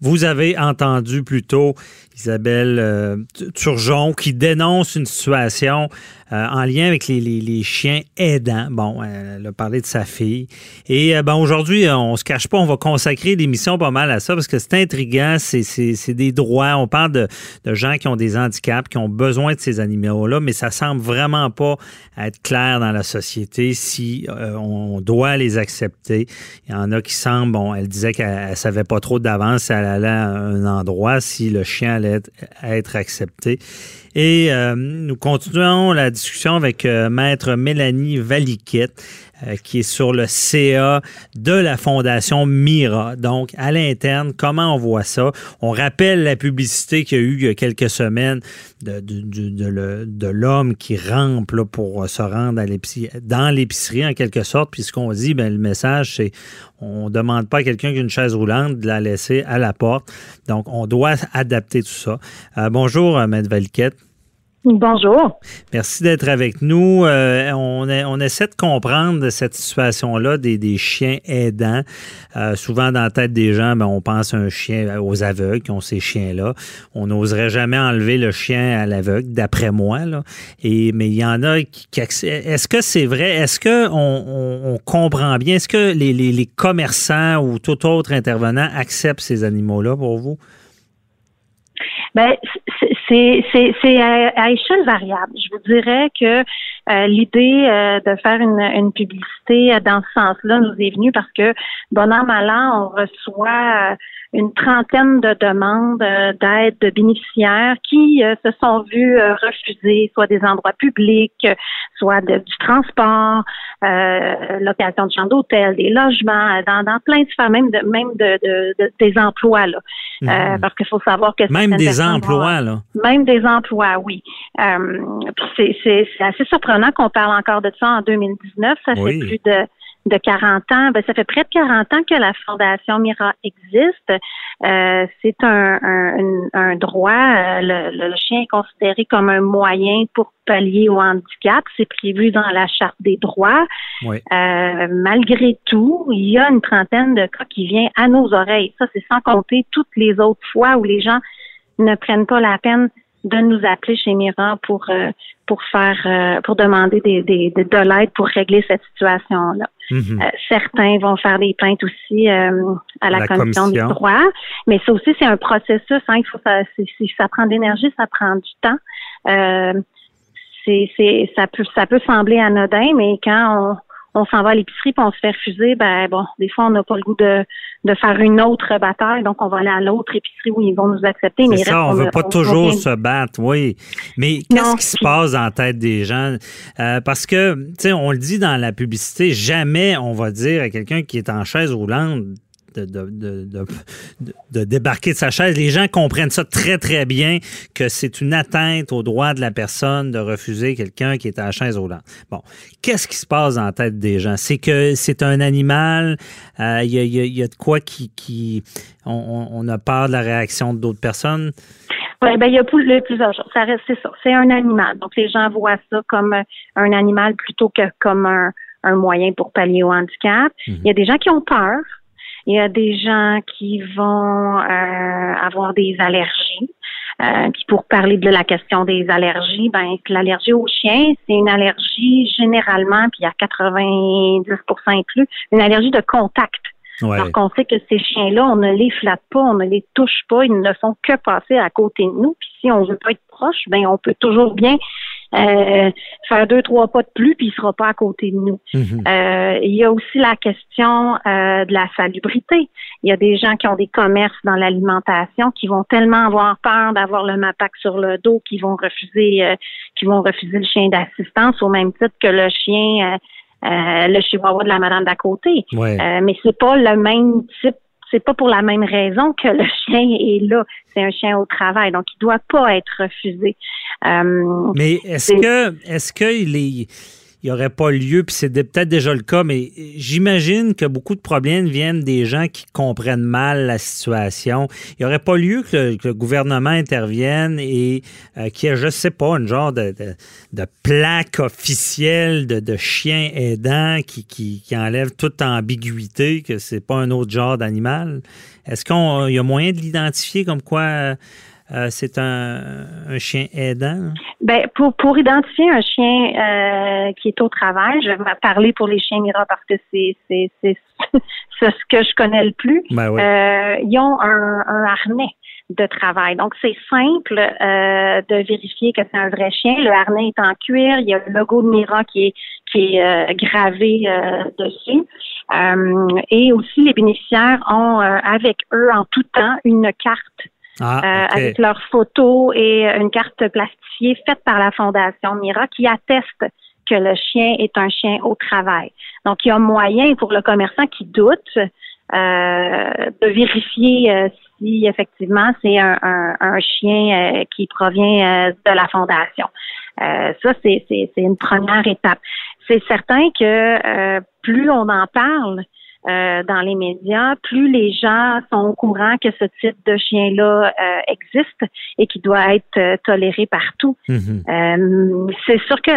Vous avez entendu plutôt Isabelle euh, Turgeon qui dénonce une situation euh, en lien avec les, chiens aidants. Bon, elle a parlé de sa fille. Et euh, bon, aujourd'hui, on se cache pas, on va consacrer l'émission pas mal à ça parce que c'est intriguant, c'est des droits. On parle de, gens qui ont des handicaps, qui ont besoin de ces animaux-là, mais ça semble vraiment pas être clair dans la société si on doit les accepter. Il y en a qui semblent, bon, elle disait qu'elle savait pas trop d'avance, elle allait à un endroit si le chien allait être, accepté. Et euh, nous continuons la discussion avec euh, Maître Mélanie Valiquette. Euh, qui est sur le CA de la Fondation Mira. Donc, à l'interne, comment on voit ça? On rappelle la publicité qu'il y a eu il y a quelques semaines de, l'homme qui rampe pour se rendre à dans l'épicerie, en quelque sorte. Puis ce qu'on dit, ben, le message, c'est on ne demande pas à quelqu'un qui a une chaise roulante de la laisser à la porte. Donc, on doit adapter tout ça. Euh, bonjour, Maître Valquette. Bonjour. Merci d'être avec nous. Euh, on, on, essaie de comprendre cette situation-là des, chiens aidants. Euh, souvent, dans la tête des gens, ben, on pense à un chien aux aveugles qui ont ces chiens-là. On n'oserait jamais enlever le chien à l'aveugle, d'après moi. Là. Et, mais il y en a qui... Est-ce que c'est vrai? Est-ce qu'on on, comprend bien? Est-ce que les, les commerçants ou tout autre intervenant acceptent ces animaux-là pour vous? Ben, c'est à, échelle variable. Je vous dirais que euh, l'idée euh, de faire une, une, publicité dans ce sens-là nous est venue parce que, bon an, mal an, on reçoit euh, une trentaine de demandes d'aide de bénéficiaires qui se sont vus refuser soit des endroits publics, soit du transport, location de champs d'hôtel, des logements, dans, dans plein de sphères, même de même de, de, des emplois là. Mhm. parce qu'il faut savoir que même des emplois là. Même des emplois, oui. c'est assez surprenant qu'on parle encore de ça en 2019. Ça fait plus de de 40 ans, ben, ça fait près de 40 ans que la Fondation Mira existe. Euh, c'est un, un, droit. Euh, le, chien est considéré comme un moyen pour pallier au handicap. C'est prévu dans la Charte des droits. Euh, malgré tout, il y a une trentaine de cas qui viennent à nos oreilles. Ça, c'est sans compter toutes les autres fois où les gens ne prennent pas la peine de nous appeler chez Mira pour euh, pour faire euh, pour demander des, des, de l'aide pour régler cette situation là. Mhm. Euh, certains vont faire des plaintes aussi à la, commission, des droits, mais ça aussi c'est un processus. Hein, il faut ça, ça prend de l'énergie, ça prend du temps. c'est c'est ça peut ça peut sembler anodin, mais quand on on s'en va à l'épicerie puis on se fait refuser, ben bon, des fois on n'a pas le goût de, de faire une autre bataille, donc on va aller à l'autre épicerie où ils vont nous accepter. Mais ça, on ne veut pas toujours se battre, oui. Mais qu'est-ce qui se passe dans la tête des gens? Euh, parce que, tu sais, on le dit dans la publicité, jamais on va dire à quelqu'un qui est en chaise roulante de, débarquer de sa chaise. Les gens comprennent ça très, très bien que c'est une atteinte au droit de la personne de refuser quelqu'un qui est à la chaise roulante. Bon, qu'est-ce qui se passe dans la tête des gens? C'est que c'est un animal, euh, il y, a, de quoi qui... qui on, a peur de la réaction d'autres personnes? Oui, ben il y a plusieurs choses. Ça reste, c'est ça. C'est un animal. Donc les gens voient ça comme un animal plutôt que comme un, moyen pour pallier au handicap. Mhm. Il y a des gens qui ont peur. Il y a des gens qui vont euh, avoir des allergies. Euh, puis pour parler de la question des allergies, ben l'allergie aux chiens, c'est une allergie généralement, puis à 90 et plus, une allergie de contact. Ouais. Alors qu'on sait que ces chiens-là, on ne les flatte pas, on ne les touche pas, ils ne font que passer à côté de nous. Puis si on veut pas être proche, ben on peut toujours bien euh, faire deux, trois pas de plus, puis il sera pas à côté de nous. Mhm. Euh, il y a aussi la question euh, de la salubrité. Il y a des gens qui ont des commerces dans l'alimentation qui vont tellement avoir peur d'avoir le MAPAC sur le dos qu'ils vont refuser qui vont refuser le chien d'assistance au même titre que le chien le chihuahua de la madame d'à côté. mais c'est pas le même type c'est pas pour la même raison que le chien est là. C'est un chien au travail, donc il doit pas être refusé. Euh, Mais est-ce que est-ce qu'il est il n'y aurait pas lieu, puis c'est peut-être déjà le cas, mais j'imagine que beaucoup de problèmes viennent des gens qui comprennent mal la situation. Il n'y aurait pas lieu que le, gouvernement intervienne et euh, qu'il y ait, je ne sais pas, une genre de, plaque officielle de, chien aidant qui, enlève toute ambiguïté, que c'est pas un autre genre d'animal. Est-ce qu'il y a moyen de l'identifier comme quoi euh, c'est un, chien aidant? Ben, pour, pour identifier un chien euh, qui est au travail, je vais parler pour les chiens Mira parce que c'est c'est ce que je connais le plus. Ben euh, ils ont un, un, harnais de travail. Donc, c'est simple de vérifier que c'est un vrai chien. Le harnais est en cuir. Il y a le logo de Mira qui est, qui est gravé dessus. et aussi, les bénéficiaires ont avec eux en tout temps une carte ah, euh, avec leurs photos et une carte plastifiée faite par la Fondation Mira qui atteste que le chien est un chien au travail. Donc, il y a moyen pour le commerçant qui doute euh, de vérifier euh, si effectivement c'est un, un, chien qui provient de la Fondation. ça, c'est une première étape. C'est certain que plus on en parle, euh, dans les médias, plus les gens sont au courant que ce type de chien-là euh, existe et qui doit être euh, toléré partout. Mhm. c'est sûr que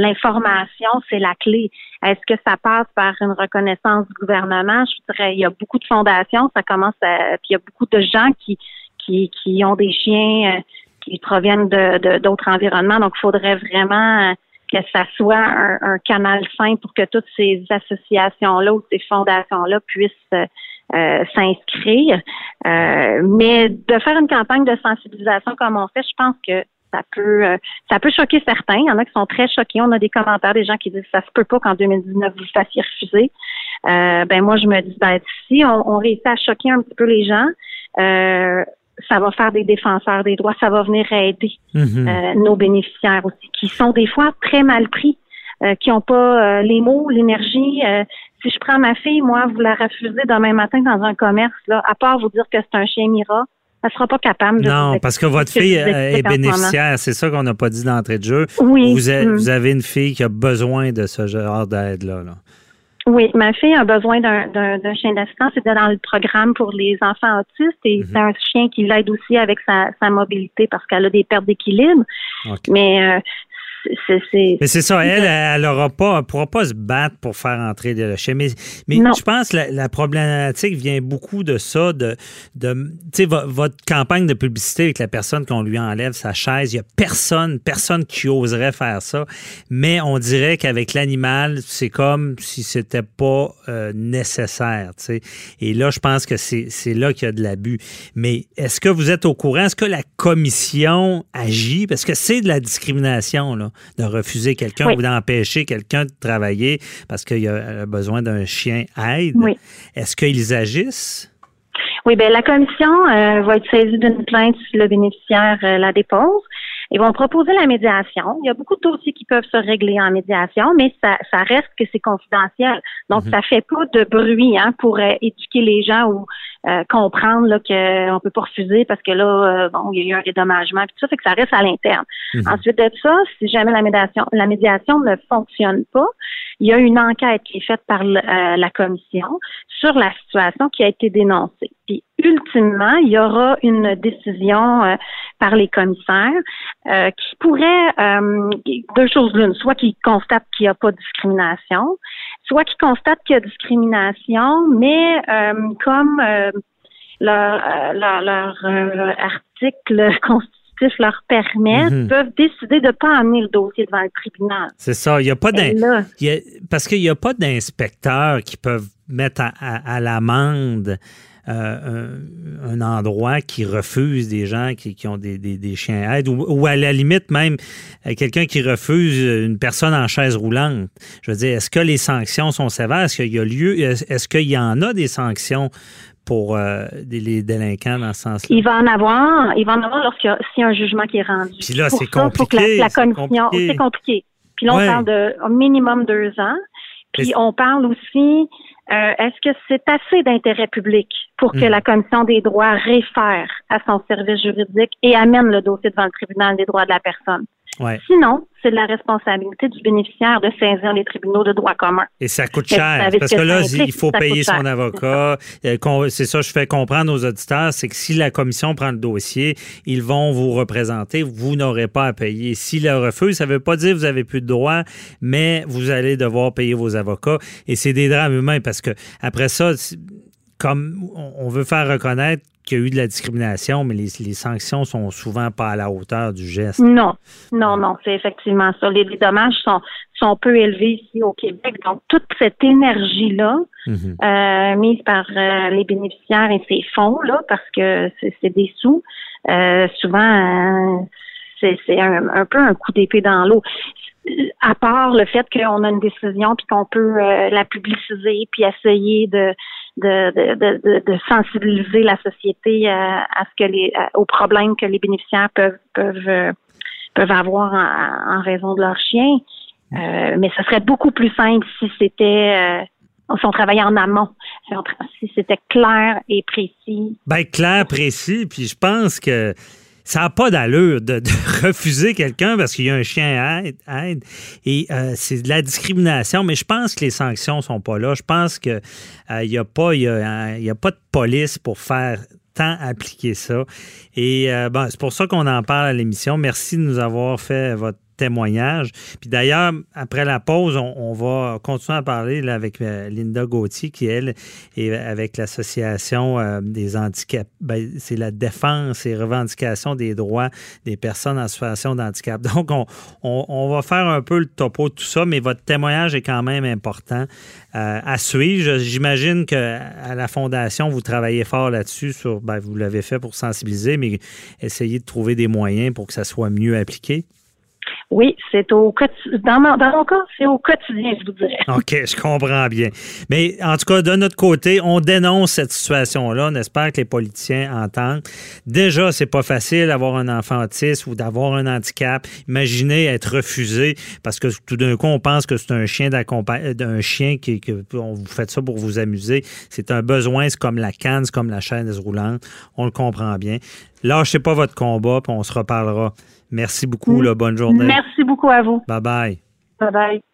l'information, c'est la clé. Est-ce que ça passe par une reconnaissance du gouvernement? Je dirais, il y a beaucoup de fondations, ça commence à, puis il y a beaucoup de gens qui, qui, qui ont des chiens qui proviennent de d'autres environnements. Donc, il faudrait vraiment que ça soit un, canal sain pour que toutes ces associations-là ou ces fondations-là puissent euh, euh, s'inscrire. Euh, mais de faire une campagne de sensibilisation comme on fait, je pense que ça peut ça peut choquer certains. Il y en a qui sont très choqués. On a des commentaires des gens qui disent ça se peut pas qu'en 2019 vous fassiez refuser. ben moi je me dis ben si on, on réussit à choquer un petit peu les gens, ça va faire des défenseurs des droits, ça va venir aider mhm. euh, nos bénéficiaires aussi, qui sont des fois très mal pris, euh, qui n'ont pas euh, les mots, l'énergie. si je prends ma fille, moi, vous la refusez demain matin dans un commerce, là, à part vous dire que c'est un chien Mira, elle sera pas capable de. Non, parce que votre fille est bénéficiaire, c'est ça qu'on n'a pas dit d'entrée de jeu. Oui. Vous, mm. vous, avez une fille qui a besoin de ce genre d'aide-là. là oui, ma fille a besoin d'un chien d'assistance. C'était dans le programme pour les enfants autistes et mhm. c'est un chien qui l'aide aussi avec sa, sa mobilité parce qu'elle a des pertes d'équilibre. Mais euh, mais c'est ça, elle, elle ne pas, pourra pas se battre pour faire entrer de chien. Mais, mais je pense que la, problématique vient beaucoup de ça, de, de votre campagne de publicité avec la personne qu'on lui enlève sa chaise. Il n'y a personne, personne qui oserait faire ça. Mais on dirait qu'avec l'animal, c'est comme si c'était pas euh, nécessaire. Et là, je pense que c'est là qu'il y a de l'abus. Mais est-ce que vous êtes au courant? Est-ce que la commission agit? Parce que c'est de la discrimination, là de refuser quelqu'un ou d'empêcher quelqu'un de travailler parce qu'il a besoin d'un chien aide. Est-ce qu'ils agissent? Oui, bien, la commission euh, va être saisie d'une plainte si le bénéficiaire euh, la dépose. Ils vont proposer la médiation. Il y a beaucoup de dossiers qui peuvent se régler en médiation, mais ça, ça reste que c'est confidentiel. Donc, mhm. ça fait pas de bruit hein, pour euh, éduquer les gens ou euh, comprendre là, qu'on peut pas refuser parce que là, euh, bon, il y a eu un dédommagement, puis tout ça, fait que ça reste à l'interne. Mhm. Ensuite de ça, si jamais la médiation, la médiation ne fonctionne pas, il y a une enquête qui est faite par la commission sur la situation qui a été dénoncée. Puis ultimement, il y aura une décision euh, par les commissaires euh, qui pourrait euh, deux choses l'une, soit qu'ils constatent qu'il n'y a pas de discrimination, soit qu'ils constatent qu'il y a discrimination, mais comme leur, leur, article constitutif leur permet, mhm. peuvent décider de ne pas amener le dossier devant le tribunal. C'est ça. Il y a pas parce qu'il n'y a pas d'inspecteurs qui peuvent mettre à l'amende euh, un, endroit qui refuse des gens qui, ont des, des, chiens à aide ou, à la limite même euh, quelqu'un qui refuse une personne en chaise roulante. Je veux dire, est-ce que les sanctions sont sévères? Est-ce qu'il y a lieu? Est-ce qu'il y en a des sanctions pour euh, les délinquants dans ce sens-là? Il va en avoir, il va en avoir lorsqu'il y, a un jugement qui est rendu. Puis là, c'est compliqué. la, commission, c'est compliqué. Puis là, on parle de minimum deux ans. Puis on parle aussi euh, est-ce que c'est assez d'intérêt public pour que hmm. la Commission des droits réfère à son service juridique et amène le dossier devant le tribunal des droits de la personne? Sinon, c'est de la responsabilité du bénéficiaire de saisir les tribunaux de droit commun. Et ça coûte cher, parce que, là, il faut payer son avocat. Euh, c'est ça, je fais comprendre aux auditeurs, c'est que si la commission prend le dossier, ils vont vous représenter, vous n'aurez pas à payer. S'ils le refusent, ça ne veut pas dire que vous n'avez plus de droits, mais vous allez devoir payer vos avocats. Et c'est des drames humains, parce que après ça, comme on veut faire reconnaître qu'il y a eu de la discrimination, mais les, sanctions sont souvent pas à la hauteur du geste. Non, non, non, c'est effectivement ça. Les, dommages sont, sont peu élevés ici au Québec. Donc, toute cette énergie-là, mhm. euh, mise par euh, les bénéficiaires et ces fonds-là, parce que c'est des sous, euh, souvent, c'est un, peu un coup d'épée dans l'eau à part le fait qu'on a une décision puis qu'on peut la publiciser puis essayer de de, sensibiliser la société à, à, ce que les aux problèmes que les bénéficiaires peuvent peuvent euh, peuvent avoir en, raison de leur chien. Euh, mais ce serait beaucoup plus simple si c'était euh, si on travaillait en amont, si c'était clair et précis. Ben clair, précis, puis je pense que ça n'a pas d'allure de, refuser quelqu'un parce qu'il y a un chien à aide. et euh, c'est de la discrimination, mais je pense que les sanctions sont pas là. Je pense qu'il euh, n'y a, pas, y a, pas de police pour faire tant appliquer ça. Et euh, bon, c'est pour ça qu'on en parle à l'émission. Merci de nous avoir fait votre témoignage. Puis d'ailleurs, après la pause, on, va continuer à parler avec euh, Linda Gauthier, qui, elle, est avec l'Association euh, des handicaps. Ben, c'est la défense et revendication des droits des personnes en situation de handicap. Donc, on, on, va faire un peu le topo de tout ça, mais votre témoignage est quand même important euh, à suivre. J'imagine qu'à la Fondation, vous travaillez fort là-dessus. Sur, ben, vous l'avez fait pour sensibiliser, mais essayez de trouver des moyens pour que ça soit mieux appliqué. Oui, c'est au quotidien. Dans, mon, cas, c'est au quotidien, je vous dirais. OK, je comprends bien. Mais en tout cas, de notre côté, on dénonce cette situation-là. On espère que les politiciens entendent. Déjà, c'est pas facile d'avoir un enfant autiste ou d'avoir un handicap. Imaginez être refusé parce que tout d'un coup, on pense que c'est un chien d'un chien qui, que on vous fait ça pour vous amuser. C'est un besoin, c'est comme la canne, c'est comme la chaise roulante. On le comprend bien. Lâchez pas votre combat, puis on se reparlera. Merci beaucoup. Bonne journée. Merci beaucoup à vous. Bye bye. Bye bye.